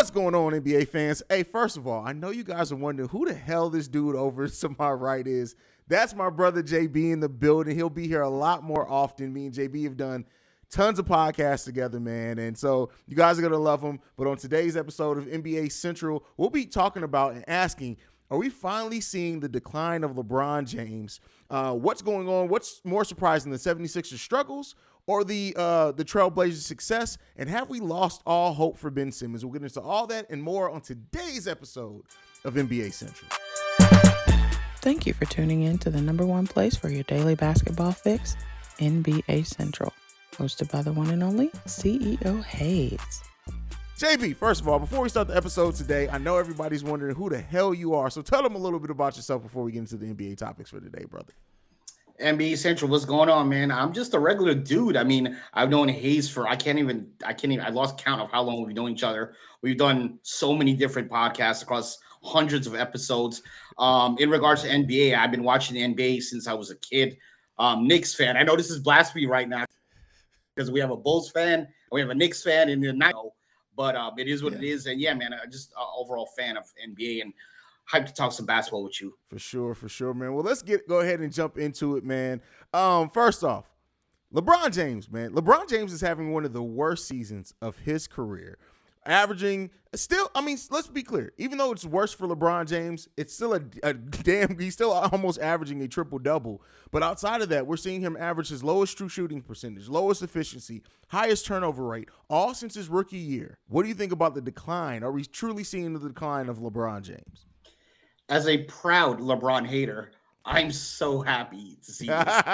What's going on, NBA fans? Hey, first of all, I know you guys are wondering who the hell this dude over to my right is. That's my brother JB in the building. He'll be here a lot more often. Me and JB have done tons of podcasts together, man. And so you guys are going to love him. But on today's episode of NBA Central, we'll be talking about and asking are we finally seeing the decline of LeBron James? Uh, what's going on? What's more surprising, the 76ers struggles or the uh, the Trailblazers success? And have we lost all hope for Ben Simmons? We'll get into all that and more on today's episode of NBA Central. Thank you for tuning in to the number one place for your daily basketball fix, NBA Central, hosted by the one and only CEO Haize. JB, first of all, before we start the episode today, I know everybody's wondering who the hell you are. So tell them a little bit about yourself before we get into the NBA topics for today, brother. NBA Central, what's going on, man? I'm just a regular dude. I mean, I've known Haize for I can't even I can't even I lost count of how long we've known each other. We've done so many different podcasts across hundreds of episodes. Um, in regards to NBA, I've been watching the NBA since I was a kid. Um, Knicks fan. I know this is blasphemy right now because we have a Bulls fan, we have a Knicks fan, and the not but um, it is what yeah. it is. And yeah, man, I just uh, overall fan of NBA and hyped to talk some basketball with you. For sure, for sure, man. Well, let's get go ahead and jump into it, man. Um, first off, LeBron James, man. LeBron James is having one of the worst seasons of his career averaging still i mean let's be clear even though it's worse for lebron james it's still a, a damn he's still almost averaging a triple double but outside of that we're seeing him average his lowest true shooting percentage lowest efficiency highest turnover rate all since his rookie year what do you think about the decline are we truly seeing the decline of lebron james as a proud lebron hater I'm so happy to see this.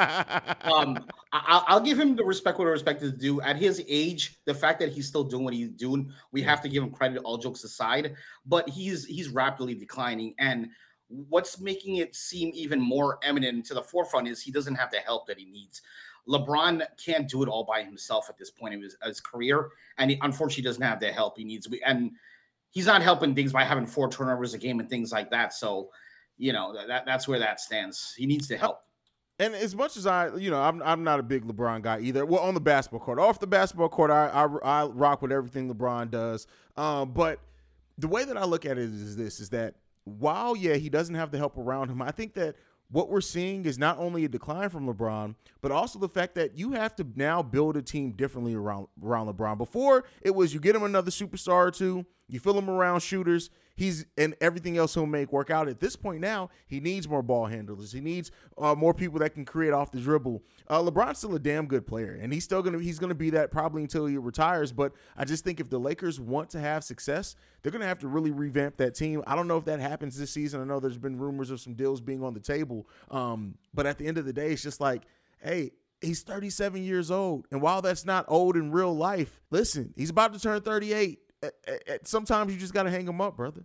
um, I, will give him the respect what respect is due. At his age, the fact that he's still doing what he's doing, we have to give him credit. All jokes aside, but he's he's rapidly declining, and what's making it seem even more eminent to the forefront is he doesn't have the help that he needs. LeBron can't do it all by himself at this point of his, his career, and he unfortunately doesn't have the help he needs. And he's not helping things by having four turnovers a game and things like that. So you know that that's where that stands. He needs to help. And as much as I, you know, I'm I'm not a big LeBron guy either. Well, on the basketball court, off the basketball court, I I, I rock with everything LeBron does. Um, but the way that I look at it is this: is that while yeah, he doesn't have the help around him, I think that what we're seeing is not only a decline from LeBron, but also the fact that you have to now build a team differently around around LeBron. Before it was you get him another superstar or two, you fill him around shooters, he's and everything else he'll make work out. At this point now, he needs more ball handlers. He needs uh, more people that can create off the dribble. Uh, LeBron's still a damn good player, and he's still gonna he's gonna be that probably until he retires. But I just think if the Lakers want to have success, they're gonna have to really revamp that team. I don't know if that happens this season. I know there's been rumors of some deals being on the table, um, but at the end of the day, it's just like, hey, he's 37 years old. And while that's not old in real life, listen, he's about to turn 38 sometimes you just got to hang him up, brother.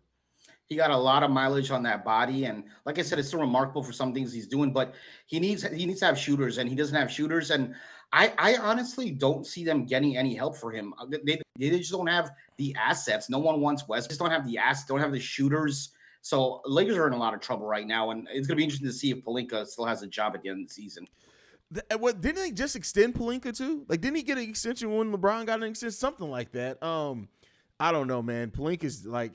He got a lot of mileage on that body, and like I said, it's still remarkable for some things he's doing. But he needs he needs to have shooters, and he doesn't have shooters. And I I honestly don't see them getting any help for him. Uh, they, they just don't have the assets. No one wants West. Just don't have the assets. Don't have the shooters. So Lakers are in a lot of trouble right now, and it's going to be interesting to see if Pelinka still has a job at the end of the season. Uh, what didn't they just extend Pelinka too? Like, didn't he get an extension when LeBron got an extension? Something like that. Um, I don't know, man. Pelinka is like,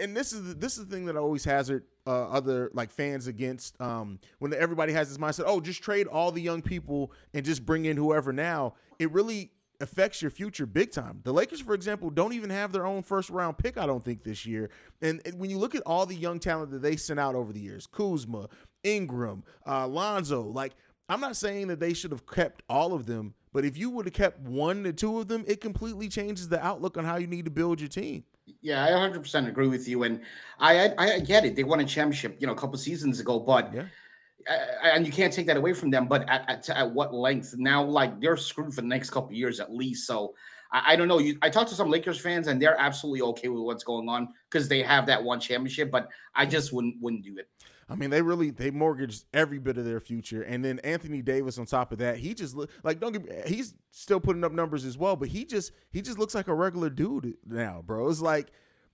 and this is the, this is the thing that I always hazard uh, other like fans against um, when everybody has this mindset. Oh, just trade all the young people and just bring in whoever. Now it really affects your future big time. The Lakers, for example, don't even have their own first round pick. I don't think this year. And, and when you look at all the young talent that they sent out over the years, Kuzma, Ingram, uh, Lonzo, like I'm not saying that they should have kept all of them, but if you would have kept one to two of them, it completely changes the outlook on how you need to build your team. Yeah, I 100% agree with you, and I I, I get it. They won a championship, you know, a couple seasons ago, but yeah. and you can't take that away from them. But at, at, at what length? Now, like they're screwed for the next couple years at least. So I, I don't know. You, I talked to some Lakers fans, and they're absolutely okay with what's going on because they have that one championship. But I just wouldn't wouldn't do it. I mean, they really they mortgaged every bit of their future, and then Anthony Davis on top of that, he just look like don't get me, he's still putting up numbers as well, but he just he just looks like a regular dude now, bro. It's like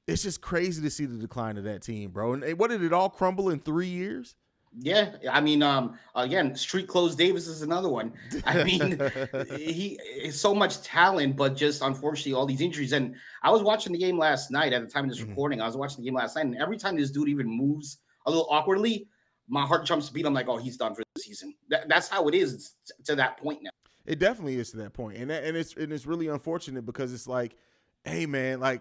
it's just crazy to see the decline of that team, bro. And what did it all crumble in three years? Yeah, I mean, um, again, street clothes Davis is another one. I mean, he is so much talent, but just unfortunately all these injuries. And I was watching the game last night at the time of this mm-hmm. recording. I was watching the game last night, and every time this dude even moves a little awkwardly, my heart jumps to beat. I'm like, oh, he's done for the season. That, that's how it is to that point now. It definitely is to that point, and that, and it's and it's really unfortunate because it's like, hey man, like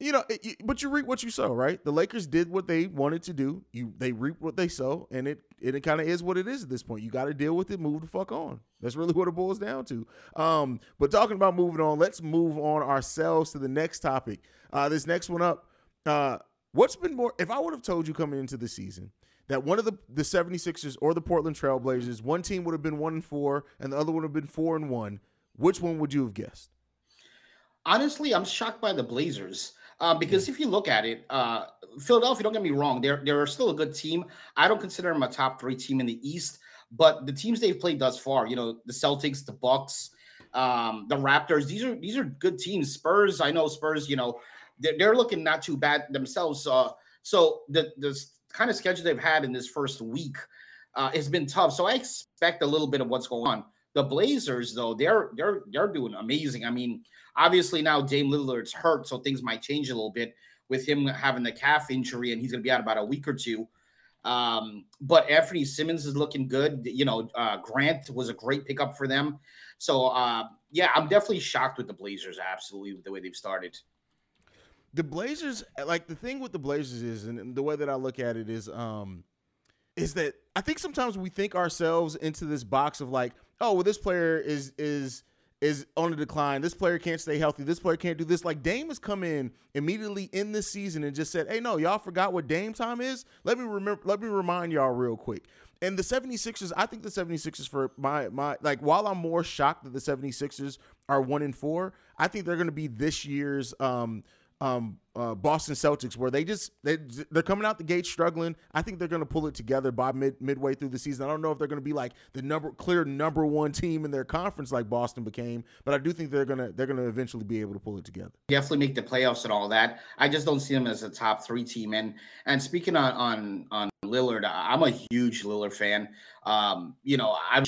you know, it, but you reap what you sow, right? The Lakers did what they wanted to do. You they reap what they sow, and it it, it kind of is what it is at this point. You got to deal with it. Move the fuck on. That's really what it boils down to. Um, but talking about moving on, let's move on ourselves to the next topic. Uh, this next one up. Uh, what's been more? If I would have told you coming into the season that one of the the 76ers or the Portland Trailblazers, one team would have been one and four, and the other would have been four and one, which one would you have guessed? Honestly, I'm shocked by the Blazers. Um, because if you look at it, uh, Philadelphia, don't get me wrong, they're they're still a good team. I don't consider them a top three team in the East, but the teams they've played thus far, you know, the Celtics, the Bucks, um, the Raptors, these are these are good teams. Spurs, I know Spurs, you know, they're, they're looking not too bad themselves. Uh, so the the kind of schedule they've had in this first week uh, has been tough. So I expect a little bit of what's going on. The Blazers, though, they're they're they're doing amazing. I mean, Obviously, now Dame Lillard's hurt, so things might change a little bit with him having the calf injury, and he's going to be out about a week or two. Um, but Anfernee Simons is looking good. You know, uh, Grant was a great pickup for them. So, uh, yeah, I'm definitely shocked with the Blazers. Absolutely, with the way they've started. The Blazers, like the thing with the Blazers is, and the way that I look at it is, um, is that I think sometimes we think ourselves into this box of like, oh, well, this player is is is on a decline. This player can't stay healthy. This player can't do this. Like Dame has come in immediately in this season and just said, "Hey, no, y'all forgot what Dame time is. Let me remember. Let me remind y'all real quick." And the 76ers, I think the 76ers for my my like while I'm more shocked that the 76ers are 1 and 4, I think they're going to be this year's um um, uh, Boston Celtics, where they just they they're coming out the gate struggling. I think they're going to pull it together by mid midway through the season. I don't know if they're going to be like the number clear number one team in their conference like Boston became, but I do think they're gonna they're gonna eventually be able to pull it together. Definitely make the playoffs and all that. I just don't see them as a top three team. And and speaking on on on Lillard, I'm a huge Lillard fan. Um, you know, I'm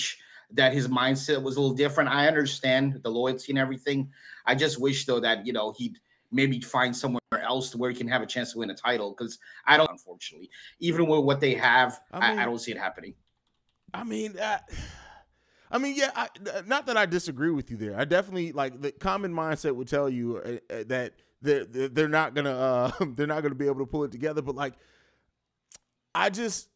that his mindset was a little different. I understand the loyalty and everything. I just wish though that you know he'd maybe find somewhere else where he can have a chance to win a title. Because I don't, unfortunately, even with what they have, I, mean, I, I don't see it happening. I mean, uh, I mean, yeah. I, not that I disagree with you there. I definitely like the common mindset would tell you uh, uh that they're they're not gonna uh, they're not gonna be able to pull it together. But like, I just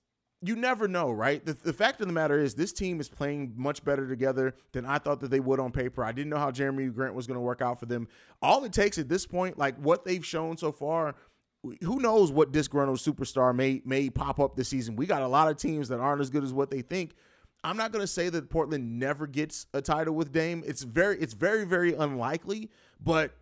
you never know, right? The, the fact of the matter is, this team is playing much better together than I thought that they would on paper. I didn't know how Jerami Grant was going to work out for them. All it takes at this point, like what they've shown so far, who knows what disgruntled superstar may may pop up this season? We got a lot of teams that aren't as good as what they think. I'm not going to say that Portland never gets a title with Dame. It's very, it's very, very unlikely, but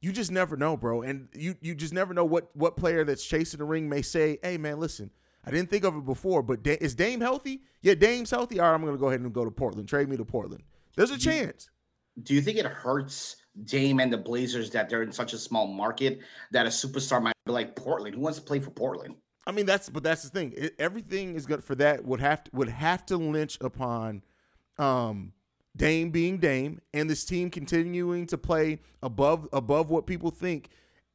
you just never know, bro. And you you just never know what what player that's chasing the ring may say, "Hey, man, listen." I didn't think of it before, but da- is Dame healthy? Yeah, Dame's healthy. All right, I'm going to go ahead and go to Portland. Trade me to Portland. There's a chance. Do you think it hurts Dame and the Blazers that they're in such a small market that a superstar might be like Portland? Who wants to play for Portland? I mean, that's but that's the thing. It, everything is good for that. Would have to would have to lynch upon um, Dame being Dame and this team continuing to play above above what people think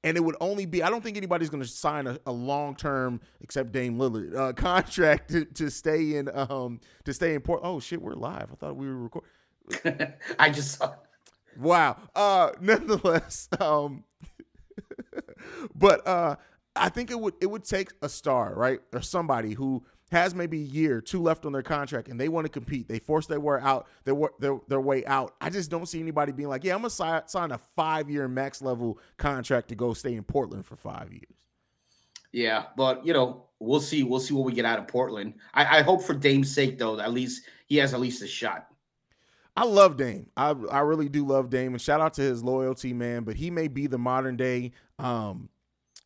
and it would only be I don't think anybody's going to sign a, a long term except Dame Lillard uh, contract to, to stay in um to stay in port. Oh shit, we're live. I thought we were recording. I just saw. Wow. Uh, nonetheless, um, but uh, I think it would it would take a star right or somebody who has maybe a year, two left on their contract, and they want to compete. They force their way out, their, their their way out. I just don't see anybody being like, "Yeah, I'm gonna sign, sign a five year max level contract to go stay in Portland for five years." Yeah, but you know, we'll see. We'll see what we get out of Portland. I, I hope for Dame's sake, though, at least he has at least a shot. I love Dame. I I really do love Dame, and shout out to his loyalty, man. But he may be the modern day. Um,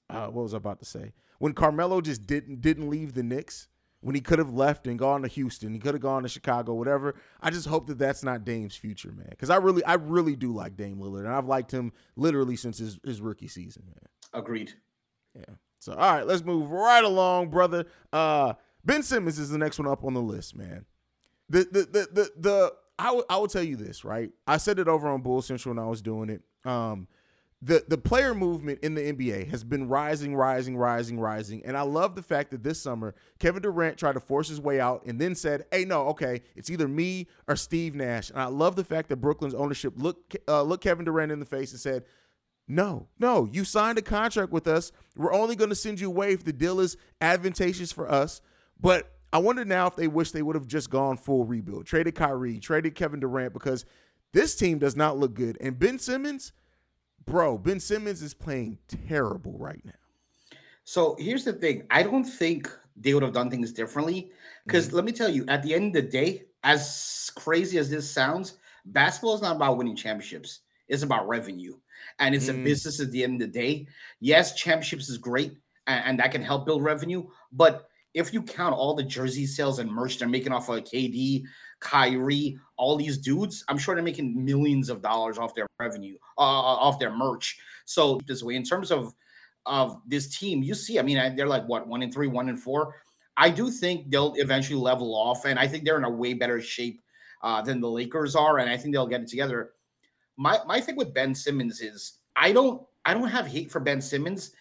uh, what was I about to say? When Carmelo just didn't didn't leave the Knicks when he could have left and gone to Houston. He could have gone to Chicago, whatever. I just hope that that's not Dame's future, man. Because I really, I really do like Dame Lillard, and I've liked him literally since his, his rookie season, man. Agreed. Yeah. So all right, let's move right along, brother. Uh, Ben Simmons is the next one up on the list, man. The the the the, the I I will tell you this, right? I said it over on Bull Central when I was doing it. Um, the the player movement in the NBA has been rising, rising, rising, rising, and I love the fact that this summer Kevin Durant tried to force his way out and then said, "Hey, no, okay, it's either me or Steve Nash." And I love the fact that Brooklyn's ownership looked uh, looked Kevin Durant in the face and said, "No, no, you signed a contract with us. We're only going to send you away if the deal is advantageous for us." But I wonder now if they wish they would have just gone full rebuild, traded Kyrie, traded Kevin Durant, because this team does not look good. And Ben Simmons bro, Ben Simmons is playing terrible right now. So here's the thing. I don't think they would have done things differently. Because mm-hmm. let me tell you, at the end of the day, as crazy as this sounds, basketball is not about winning championships. It's about revenue. And it's mm. a business at the end of the day. Yes, championships is great and, and, that can help build revenue. But if you count all the jersey sales and merch they're making off of KD, Kyrie, all these dudes, I'm sure they're making millions of dollars off their revenue, uh, uh, off their merch. So this way, in terms of of this team, you see, I mean, they're like what one and three, one and four. I do think they'll eventually level off, and I think they're in a way better shape uh, than the Lakers are, and I think they'll get it together. My my thing with Ben Simmons is I don't I don't have hate for Ben Simmons,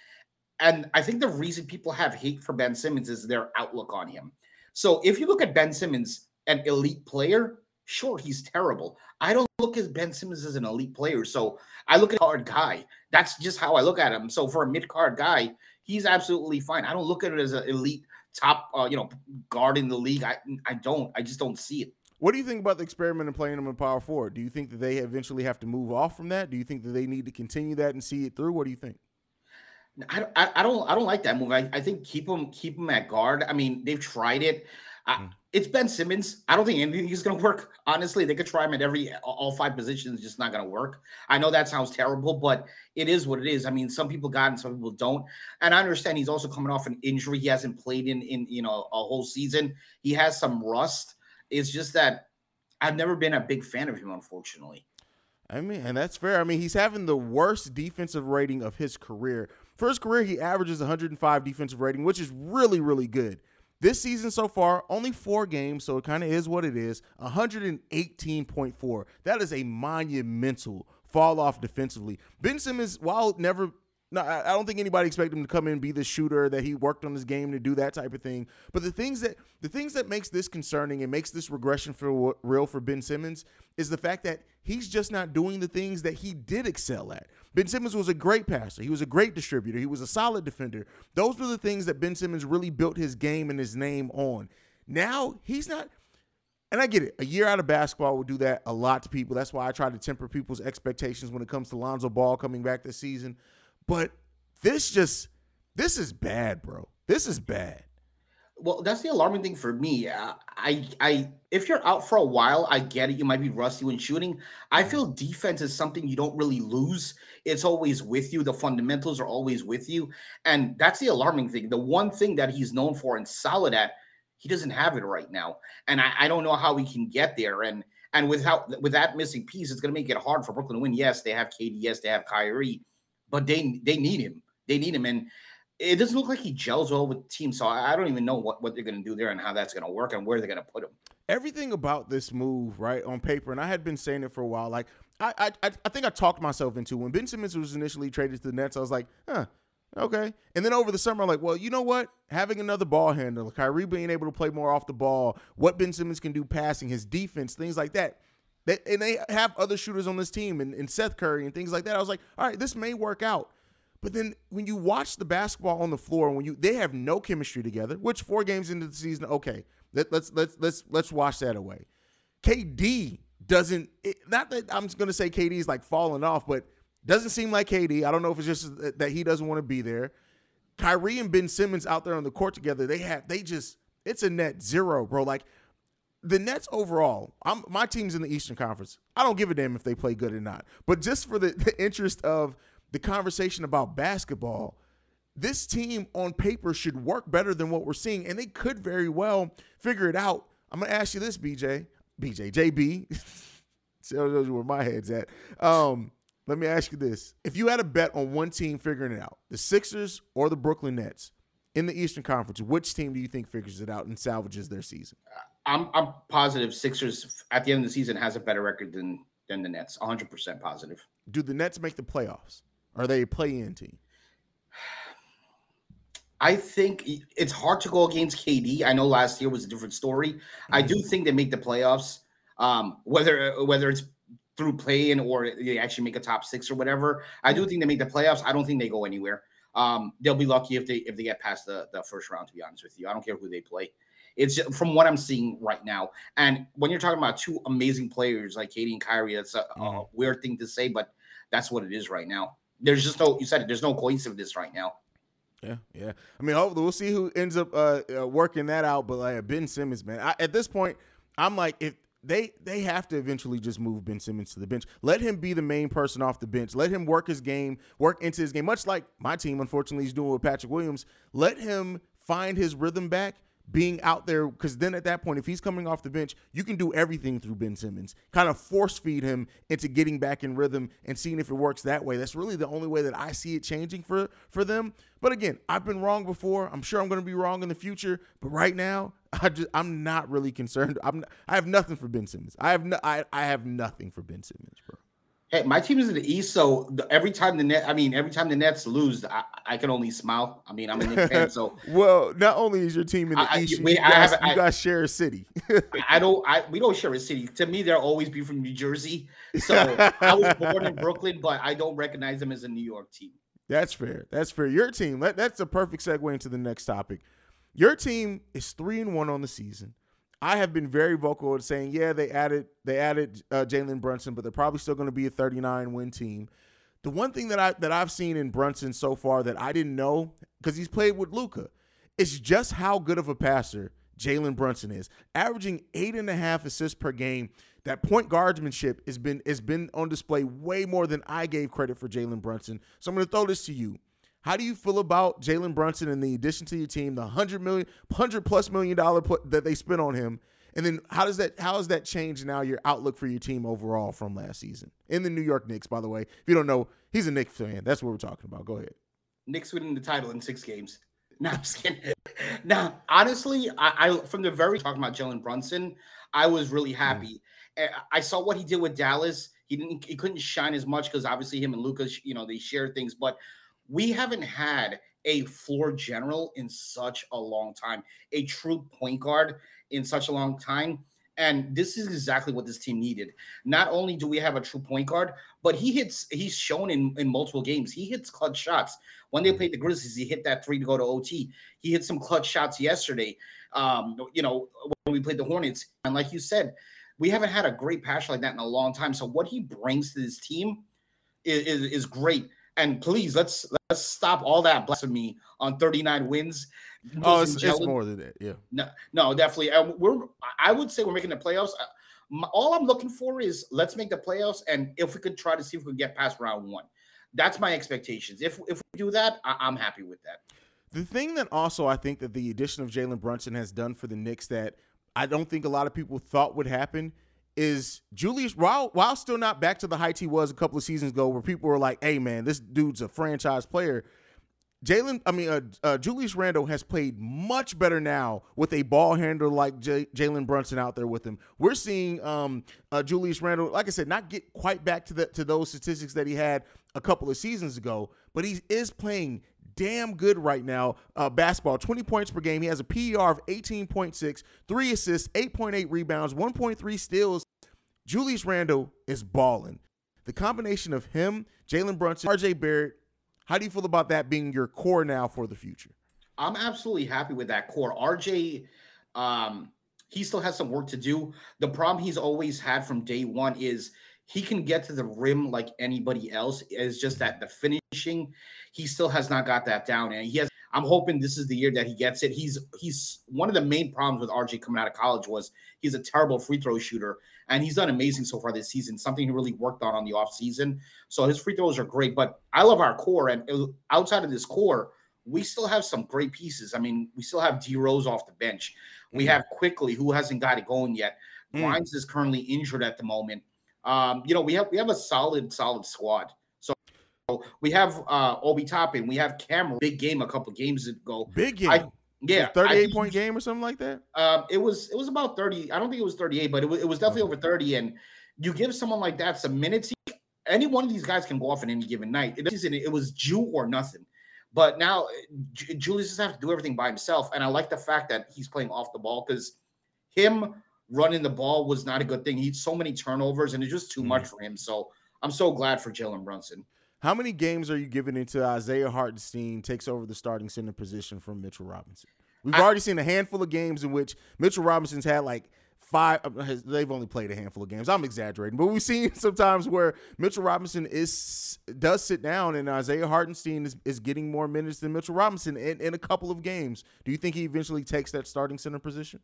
and I think the reason people have hate for Ben Simmons is their outlook on him. So if you look at Ben Simmons, an elite player, sure, he's terrible. I don't look at Ben Simmons as an elite player. So I look at a hard guy. That's just how I look at him. So for a mid card guy, he's absolutely fine. I don't look at it as an elite top, uh, you know, guard in the league. I I don't. I just don't see it. What do you think about the experiment of playing him in power forward? Do you think that they eventually have to move off from that? Do you think that they need to continue that and see it through? What do you think? I, I, I don't I don't like that move. I, I think keep him keep him at guard. I mean, they've tried it. I, mm. It's Ben Simmons. I don't think anything is going to work. Honestly, they could try him at every all five positions, just not going to work. I know that sounds terrible, but it is what it is. I mean, some people got and some people don't. And I understand he's also coming off an injury. He hasn't played in in you know a whole season. He has some rust. It's just that I've never been a big fan of him, unfortunately. I mean, and that's fair. I mean, he's having the worst defensive rating of his career. For his career, he averages 105 defensive rating, which is really, really good. This season so far, only four games, so it kind of is what it is. 118.4. That is a monumental fall off defensively. Ben Simmons, while never no, I don't think anybody expected him to come in and be the shooter that he worked on his game to do that type of thing. But the things that the things that makes this concerning and makes this regression feel real for Ben Simmons is the fact that he's just not doing the things that he did excel at. Ben Simmons was a great passer. He was a great distributor. He was a solid defender. Those were the things that Ben Simmons really built his game and his name on. Now he's not and I get it. A year out of basketball will do that a lot to people. That's why I try to temper people's expectations when it comes to Lonzo Ball coming back this season. But this just this is bad, bro. This is bad. Well, that's the alarming thing for me. Uh, I, I, if you're out for a while, I get it. You might be rusty when shooting. I feel defense is something you don't really lose. It's always with you. The fundamentals are always with you, and that's the alarming thing. The one thing that he's known for and solid at, he doesn't have it right now, and I, I don't know how he can get there. And and without with that missing piece, it's going to make it hard for Brooklyn to win. Yes, they have KD. Yes, they have Kyrie but they they need him. They need him, and it doesn't look like he gels well with teams. So I, don't even know what what they're going to do there and how that's going to work and where they're going to put him. Everything about this move, right on paper, and I had been saying it for a while. Like I I I think I talked myself into when Ben Simmons was initially traded to the Nets. I was like, huh. Okay. And then over the summer, I'm like, well, you know what? Having another ball handler, Kyrie being able to play more off the ball, what Ben Simmons can do passing, his defense, things like that they, and they have other shooters on this team and, and Seth Curry and things like that. I was like, all right, this may work out. But then when you watch the basketball on the floor, when you they have no chemistry together, which four games into the season, okay, let, let's let's let's let's wash that away. KD doesn't it, not that I'm going to say KD is like falling off, but doesn't seem like KD. I don't know if it's just that he doesn't want to be there. Kyrie and Ben Simmons out there on the court together, they have they just it's a net zero, bro. Like the Nets overall, I'm my team's in the Eastern Conference. I don't give a damn if they play good or not. But just for the, the interest of the conversation about basketball, this team on paper should work better than what we're seeing, and they could very well figure it out. I'm gonna ask you this, BJ, BJ, JB. Shows you where my head's at. Um, let me ask you this: If you had a bet on one team figuring it out, the Sixers or the Brooklyn Nets, in the Eastern Conference, which team do you think figures it out and salvages their season? I'm I'm positive Sixers at the end of the season has a better record than than the Nets. 100% positive. Do the Nets make the playoffs? Are they a play-in team? I think it's hard to go against KD. I know last year was a different story. Mm-hmm. I do think they make the playoffs. Um, whether whether it's through play-in or they actually make a top six or whatever, I do think they make the playoffs. I don't think they go anywhere. Um, they'll be lucky if they if they get past the, the first round. To be honest with you, I don't care who they play. It's just, from what I'm seeing right now. And when you're talking about two amazing players like KD and Kyrie, that's a, a mm-hmm. weird thing to say, but that's what it is right now. There's just no, you said it, there's no cohesiveness right now. Yeah, yeah. I mean, hopefully we'll see who ends up uh, uh, working that out. But like Ben Simmons, man, I, at this point, I'm like, if they they have to eventually just move Ben Simmons to the bench. Let him be the main person off the bench. Let him work his game, work into his game, much like my team, unfortunately, is doing with Patrick Williams. Let him find his rhythm back being out there because then at that point, if he's coming off the bench, you can do everything through Ben Simmons. Kind of force feed him into getting back in rhythm and seeing if it works that way. That's really the only way that I see it changing for for them. But again, I've been wrong before. I'm sure I'm going to be wrong in the future. But right now, I just I'm not really concerned. I'm I have nothing for Ben Simmons. I have no I, I have nothing for Ben Simmons, bro. Hey, my team is in the East, so the, every time the net, I mean, every time the Nets lose, I, I can only smile. I mean, I'm a Knicks fan, so well. Not only is your team in the I, East, you, guys, you guys share a city. I don't. I we don't share a city. To me, they'll always be from New Jersey. So I was born in Brooklyn, but I don't recognize them as a New York team. That's fair. That's fair. Your team. That, that's a perfect segue into the next topic. Your team is three and one on the season. I have been very vocal in saying, yeah, they added they added uh, Jalen Brunson, but they're probably still going to be a 39 win team. The one thing that I that I've seen in Brunson so far that I didn't know because he's played with Luka, is just how good of a passer Jalen Brunson is, averaging eight and a half assists per game. That point guardsmanship has been has been on display way more than I gave credit for Jalen Brunson. So I'm going to throw this to you. How do you feel about Jalen Brunson and the addition to your team, the hundred million, hundred plus million dollar put that they spent on him, and then how does that how does that change now your outlook for your team overall from last season in the New York Knicks? By the way, if you don't know, he's a Knicks fan. That's what we're talking about. Go ahead. Knicks winning the title in six games. Now, I'm just kidding. now, honestly, I, I from the very talking about Jalen Brunson, I was really happy. Mm. I saw what he did with Dallas. He didn't. He couldn't shine as much because obviously him and Lucas, you know, they share things, but we haven't had a floor general in such a long time, a true point guard in such a long time. And this is exactly what this team needed. Not only do we have a true point guard, but he hits, he's shown in, in multiple games. He hits clutch shots. When they played the Grizzlies, he hit that three to go to OT. He hit some clutch shots yesterday. Um, you know, when we played the Hornets. And like you said, we haven't had a great passer like that in a long time. So what he brings to this team is, is, is great. And please let's let's stop all that blasphemy on 39 wins. Oh, it's, it's, more than that. Yeah. No, no, definitely. And we're I would say we're making the playoffs. Uh, all I'm looking for is let's make the playoffs, and if we could try to see if we can get past round one. That's my expectations. If if we do that, I, I'm happy with that. The thing that also I think that the addition of Jalen Brunson has done for the Knicks that I don't think a lot of people thought would happen is Julius while while still not back to the heights he was a couple of seasons ago, where people were like, "Hey, man, this dude's a franchise player." Jalen, I mean, uh, uh, Julius Randle has played much better now with a ball handler like J- Jalen Brunson out there with him. We're seeing um, uh, Julius Randle, like I said, not get quite back to the to those statistics that he had a couple of seasons ago, but he is playing damn good right now. Uh, basketball, 20 points per game. He has a PER of 18.6, three assists, 8.8 rebounds, 1.3 steals. Julius Randle is balling. The combination of him, Jalen Brunson, RJ Barrett, how do you feel about that being your core now for the future? I'm absolutely happy with that core. RJ, um, he still has some work to do. The problem he's always had from day one is he can get to the rim like anybody else. It's just that the finishing, he still has not got that down. And he has. I'm hoping this is the year that he gets it. He's he's one of the main problems with RJ coming out of college was he's a terrible free throw shooter, and he's done amazing so far this season. Something he really worked on on the off season. So his free throws are great. But I love our core, and outside of this core, we still have some great pieces. I mean, we still have D Rose off the bench. We mm. have Quickley, who hasn't got it going yet. Mm. Grimes is currently injured at the moment. Um, you know, we have we have a solid, solid squad. So We have uh Obi Toppin. We have Cameron. Big game a couple games ago. Big game. I, yeah, thirty-eight point game or something like that. Um, it was it was about thirty. I don't think it was thirty-eight, but it was, it was definitely over thirty. And you give someone like that some minutes. Any one of these guys can go off in any given night. It, it was Jew or nothing. But now Julius just have to do everything by himself. And I like the fact that he's playing off the ball because him running the ball was not a good thing. He had so many turnovers and it's just too mm much for him. So I'm so glad for Jalen Brunson. How many games are you giving into Isaiah Hartenstein takes over the starting center position from Mitchell Robinson? We've I, already seen a handful of games in which Mitchell Robinson's had like five. Uh, they've only played a handful of games. I'm exaggerating, but we've seen sometimes where Mitchell Robinson is does sit down, and Isaiah Hartenstein is, is getting more minutes than Mitchell Robinson in, in a couple of games. Do you think he eventually takes that starting center position?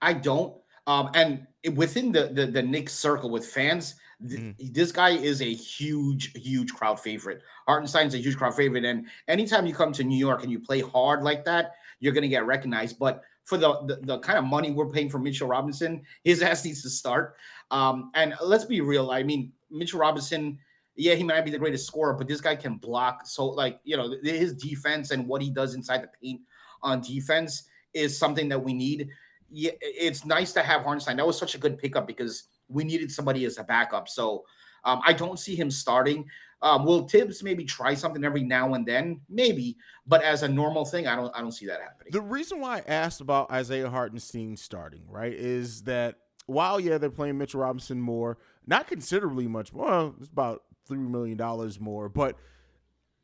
I don't. Um, and within the, the the Knicks circle with fans, th- mm. this guy is a huge, huge crowd favorite. Hartenstein's a huge crowd favorite, and anytime you come to New York and you play hard like that, you're gonna get recognized. But for the, the, the kind of money we're paying for Mitchell Robinson, his ass needs to start. Um, and let's be real. I mean, Mitchell Robinson, yeah, he might be the greatest scorer, but this guy can block. So, like, you know, his defense and what he does inside the paint on defense is something that we need. Yeah, it's nice to have Hartenstein. That was such a good pickup because we needed somebody as a backup. So um, I don't see him starting. Um, will Thibs maybe try something every now and then? Maybe, but as a normal thing, I don't I don't see that happening. The reason why I asked about Isaiah Hartenstein starting, right, is that while yeah, they're playing Mitchell Robinson more, not considerably much more, well, it's about three million dollars more, but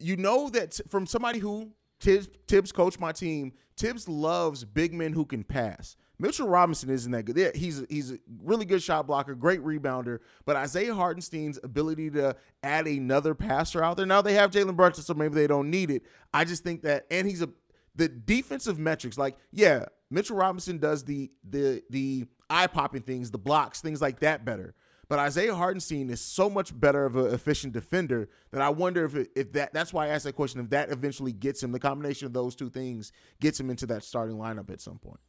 you know that from somebody who Tibbs Thibs coached my team, Thibs loves big men who can pass. Mitchell Robinson isn't that good. He's he's a really good shot blocker, great rebounder. But Isaiah Hartenstein's ability to add another passer out there. Now they have Jalen Brunson, so maybe they don't need it. I just think that, and he's a the defensive metrics. Like, yeah, Mitchell Robinson does the the the eye popping things, the blocks, things like that better. But Isaiah Hartenstein is so much better of an efficient defender that I wonder if it, if that that's why I asked that question. If that eventually gets him, the combination of those two things gets him into that starting lineup at some point.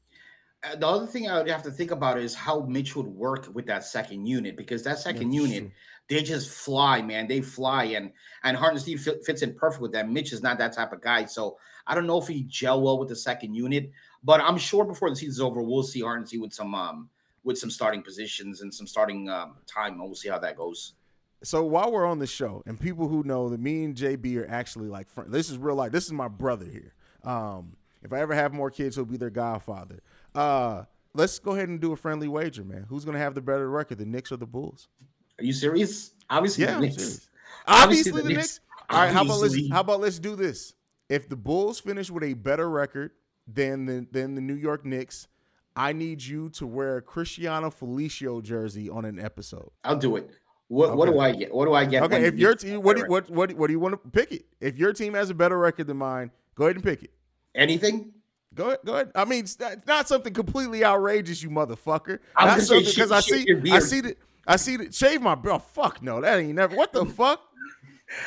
Uh, the other thing I would have to think about is how Mitch would work with that second unit because that second That's unit, true. they just fly, man. They fly, and and Hartenstein fits in perfect with that. Mitch is not that type of guy, so I don't know if he gel well with the second unit. But I'm sure before the season's over, we'll see Hartenstein with some um with some starting positions and some starting um, time, and we'll see how that goes. So while we're on the show, and people who know that me and JB are actually like friends, this is real life. This is my brother here. Um, if I ever have more kids, he'll be their godfather. Uh, let's go ahead and do a friendly wager, man. Who's going to have the better record, the Knicks or the Bulls? Are you serious? Obviously, yeah, the Knicks. Obviously, Obviously, the, the Knicks. Knicks. All right, how about let's how about let's do this? If the Bulls finish with a better record than the than the New York Knicks, I need you to wear a Cristiano Felicio jersey on an episode. I'll do it. What, okay. what do I get? What do I get? Okay, if your team, what do, what what what do you want to pick it? If your team has a better record than mine, go ahead and pick it. Anything? Go ahead, go ahead. I mean, it's not something completely outrageous, you motherfucker. I'm Not something because I see, I see that, I see that. Shave my bro. Fuck no, that ain't never. What the fuck?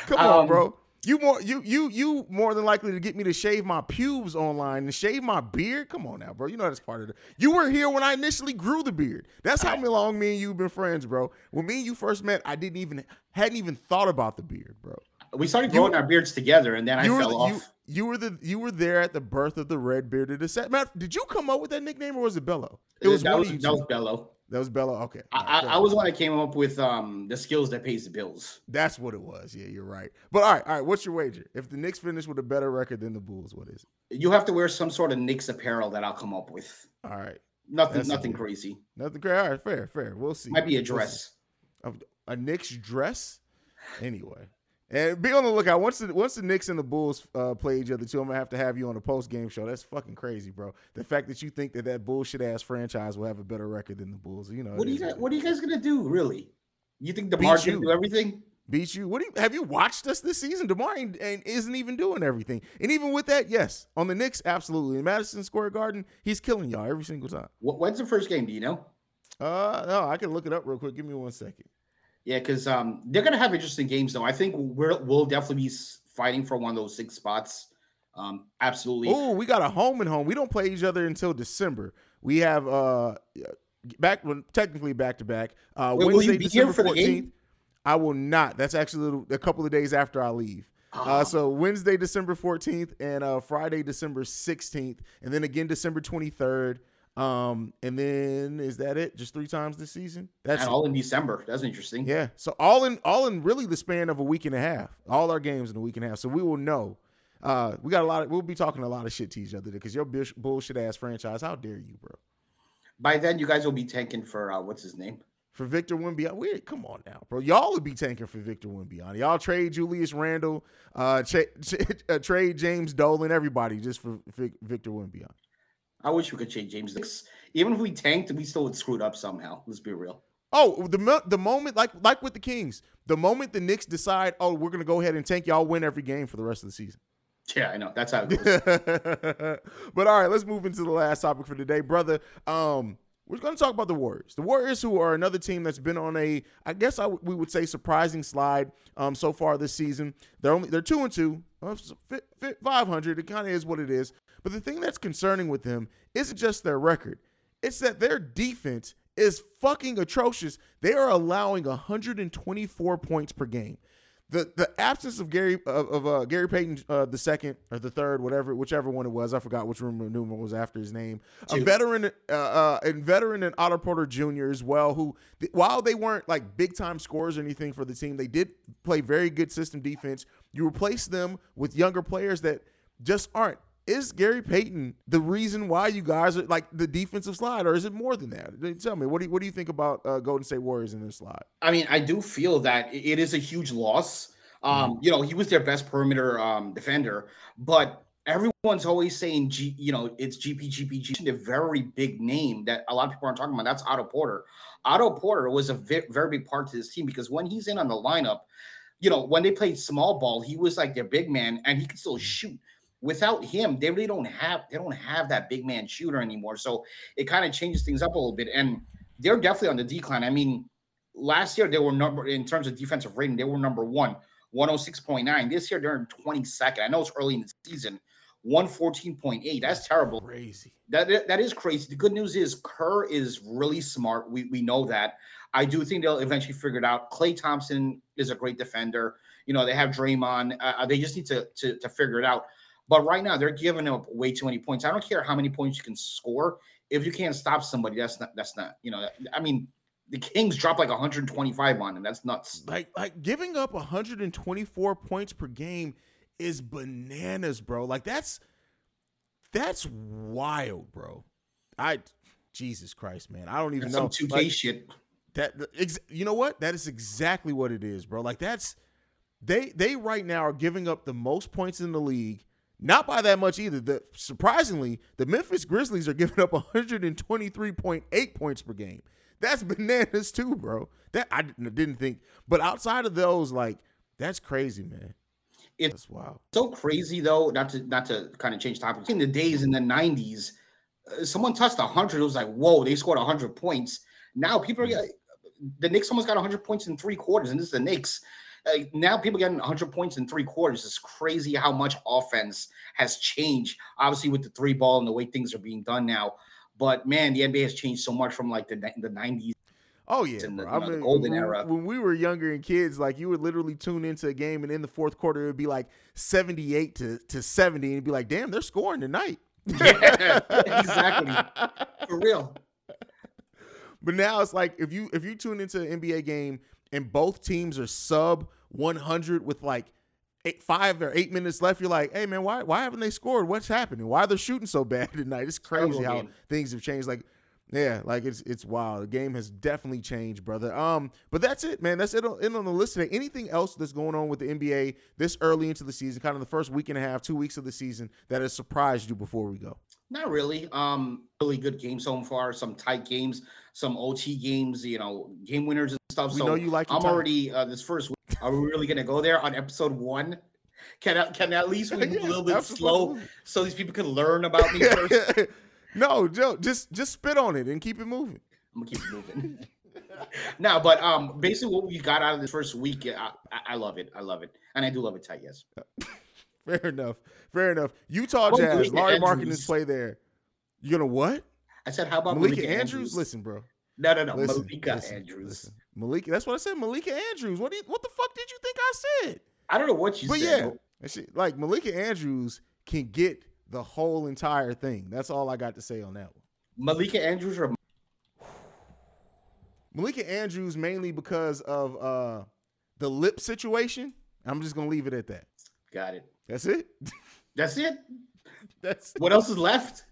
Come um, on, bro. You more you you you more than likely to get me to shave my pubes online and shave my beard. Come on now, bro. You know that's part of it. You were here when I initially grew the beard. That's how long me and you been friends, bro. When me and you first met, I didn't even hadn't even thought about the beard, bro. We started growing you, our beards together, and then I fell off. You, you were the you were there at the birth of the red bearded assassin. Matt, did you come up with that nickname or was it Bello? It was that, was, that was Bello. That was Bello. Okay, I, right, I, I was one that came up with um the skills that pays the bills. That's what it was. Yeah, you're right. But all right, all right. What's your wager? If the Knicks finish with a better record than the Bulls, what is it? You have to wear some sort of Knicks apparel that I'll come up with. All right. Nothing. That's nothing crazy. Nothing crazy. All right, fair, fair. We'll see. Might be a dress. A, a Knicks dress. Anyway. And be on the lookout. Once the once the Knicks and the Bulls uh, play each other too, I'm gonna have to have you on a post game show. That's fucking crazy, bro. The fact that you think that that bullshit ass franchise will have a better record than the Bulls, you know. What are you guys, What are you guys gonna do, really? You think DeMar can do everything? Beat you? What do you have you watched us this season? DeMar ain't, ain't, isn't even doing everything, and even with that, yes, on the Knicks, absolutely. In Madison Square Garden, he's killing y'all every single time. When's the first game? Do you know? Uh, no, I can look it up real quick. Give me one second. Yeah, because um, they're gonna have interesting games though. I think we're we'll definitely be fighting for one of those six spots. Um, absolutely. Oh, we got a home and home. We don't play each other until December. We have uh back when technically back to back. Uh Wait, Wednesday, December fourteenth. I will not. That's actually a, little, a couple of days after I leave. Uh, Oh. so Wednesday, December 14th, and uh, Friday, December 16th, and then again December 23rd. Um, and then is that it? Just three times this season? That's and all in December. That's interesting. yeah. So all in all in really the span of a week and a half. All our games in a week and a half. So we will know. Uh, we got a lot of. We'll be talking a lot of shit to each other because your bullshit ass franchise. How dare you, bro? By then, you guys will be tanking for uh, what's his name? For Victor Wembanyama, we come on now, bro. Y'all would be tanking for Victor Wembanyama. Y'all trade Julius Randle, uh, tra- uh, trade James Dolan, everybody just for Vic- Victor Wembanyama. I wish we could change James. Knicks. Even if we tanked, we still would screw it up somehow. Let's be real. Oh, the mo- the moment like like with the Kings, the moment the Knicks decide, oh, we're gonna go ahead and tank, y'all win every game for the rest of the season. Yeah, I know. That's how it goes. but all right, let's move into the last topic for today, brother. Um, we're going to talk about the Warriors. The Warriors, who are another team that's been on a, I guess I w- we would say, surprising slide um, so far this season. They're only they're two and two, five hundred. It kind of is what it is. But the thing that's concerning with them isn't just their record; it's that their defense is fucking atrocious. They are allowing 124 points per game the the absence of Gary of, of uh, Gary Payton uh, the second or the third, whatever, whichever one it was, I forgot which room Newman was after his name. A veteran, uh, uh, and veteran and Otto Porter Jr. as well, who th- while they weren't like big time scorers or anything for the team, they did play very good system defense. You replace them with younger players that just aren't. Is Gary Payton the reason why you guys are like the defensive slide, or is it more than that? Tell me, what do you, what do you think about uh, Golden State Warriors in this slide? I mean, I do feel that it is a huge loss. Um, you know, he was their best perimeter um, defender, but everyone's always saying, G, you know, it's GP, GP, GP, a very big name that a lot of people aren't talking about. That's Otto Porter. Otto Porter was a ve- very big part to this team because when he's in on the lineup, you know, when they played small ball, he was like their big man and he could still shoot. Without him, they really don't have they don't have that big man shooter anymore. So it kind of changes things up a little bit. And they're definitely on the decline. I mean, last year they were number in terms of defensive rating, they were number one, 106.9. This year they're in 22nd. I know it's early in the season, 114.8. That's terrible. Crazy. That that is crazy. The good news is Kerr is really smart. We we know that. I do think they'll eventually figure it out. Klay Thompson is a great defender. You know they have Draymond. Uh, they just need to, to to figure it out. But right now they're giving up way too many points. I don't care how many points you can score. If you can't stop somebody, that's not that's not. You know, I mean, the Kings dropped like 125 on them. That's nuts. Like like giving up 124 points per game is bananas, bro. Like that's that's wild, bro. I Jesus Christ, man. I don't even That's know. some 2K Like, shit. that ex- you know what? That is exactly what it is, bro. Like that's they they right now are giving up the most points in the league. Not by that much either. The surprisingly, the Memphis Grizzlies are giving up 123.8 points per game. That's bananas too, bro. That I didn't didn't think. But outside of those, like that's crazy, man. It's That's wild. so crazy though not to not to kind of change topics in the days in the 90s uh, someone touched 100 it was like whoa they scored 100 points now people are Mm. get- the Knicks almost got 100 points in three quarters and this is the Knicks uh, now people getting 100 points in three quarters is crazy how much offense has changed obviously with the three ball and the way things are being done now but man the NBA has changed so much from like the, the 90s Oh yeah, the, bro. you I know, mean, golden when, era. when we were younger and kids, like you would literally tune into a game, and in the fourth quarter, it would be like seventy-eight to, to seventy, and it'd be like, "Damn, they're scoring tonight." Yeah, exactly. for real But now it's like if you if you tune into an NBA game and both teams are sub one hundred with like eight, five or eight minutes left, you're like, "Hey man, why why haven't they scored? What's happening? Why are they shooting so bad tonight?" It's crazy how things have changed. Like Yeah, like it's it's wild. The game has definitely changed, brother. Um, but that's it, man. That's it on, it on the list today. Anything else that's going on with the NBA this early into the season, kind of the first week and a half, two weeks of the season, that has surprised you before we go? Not really. Um, really good games so far. Some tight games, some OT games. You know, game winners and stuff. We so know you like I'm time. already uh, this first week. Are we really gonna go there on episode one? Can I, can at least we move Yeah, a little bit slow so these people can learn about me first? no, Joe, just just spit on it and keep it moving. I'm gonna keep it moving. no, but um, basically what we got out of this first week, I, I, I love it. I love it, and I do love it tight. Yes. Fair enough. Fair enough. Utah Oh, Jazz, Malika Andrews. Markkanen's play there. You gonna what? I said, how about Malika Malika Andrews? Listen, bro. No, no, no. Listen, Malika listen, Andrews. Listen. Malika. That's what I said. Malika Andrews. What do you, What the fuck did you think I said? I don't know what you but said. yeah, she, like Malika Andrews can get the whole entire thing. That's all I got to say on that one. Malika Andrews or Malika Andrews mainly because of uh the lip situation. I'm just gonna leave it at that. Got it. That's it. That's it. That's what else is left.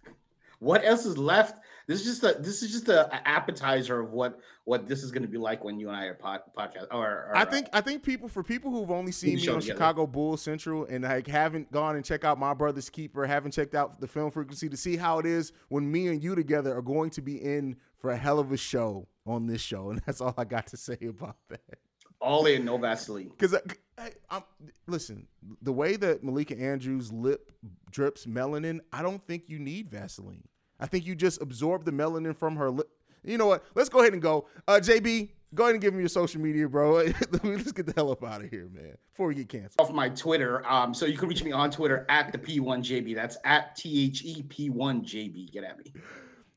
What else is left? This is just a this is just a, appetizer of what what this is going to be like when you and I are pod, podcast. Or, or, I think I think people for people who've only seen me on together. Chicago Bulls Central and like haven't gone and check out my brother's keeper, haven't checked out the film frequency to see how it is when me and you together are going to be in for a hell of a show on this show, and that's all I got to say about that. All in, no Vaseline. Because uh, I, I, listen, the way that Malika Andrews' lip drips melanin, I don't think you need Vaseline. I think you just absorb the melanin from her lip. You know what? Let's go ahead and go. Uh, JB, go ahead and give me your social media, bro. Let's get the hell up out of here, man, before we get canceled. Off my Twitter. Um, so you can reach me on Twitter at the P1JB. That's at T H E P1JB. Get at me.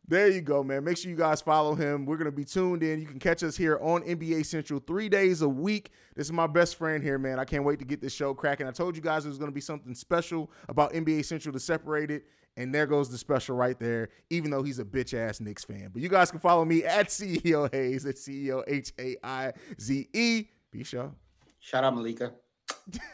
There you go, man. Make sure you guys follow him. We're going to be tuned in. You can catch us here on NBA Central three days a week. This is my best friend here, man. I can't wait to get this show cracking. I told you guys it was going to be something special about NBA Central to separate it. And there goes the special right there, even though he's a bitch ass Knicks fan. But you guys can follow me at CEO Haize, at CEO H A I Z E. Be sure. Shout out Malika.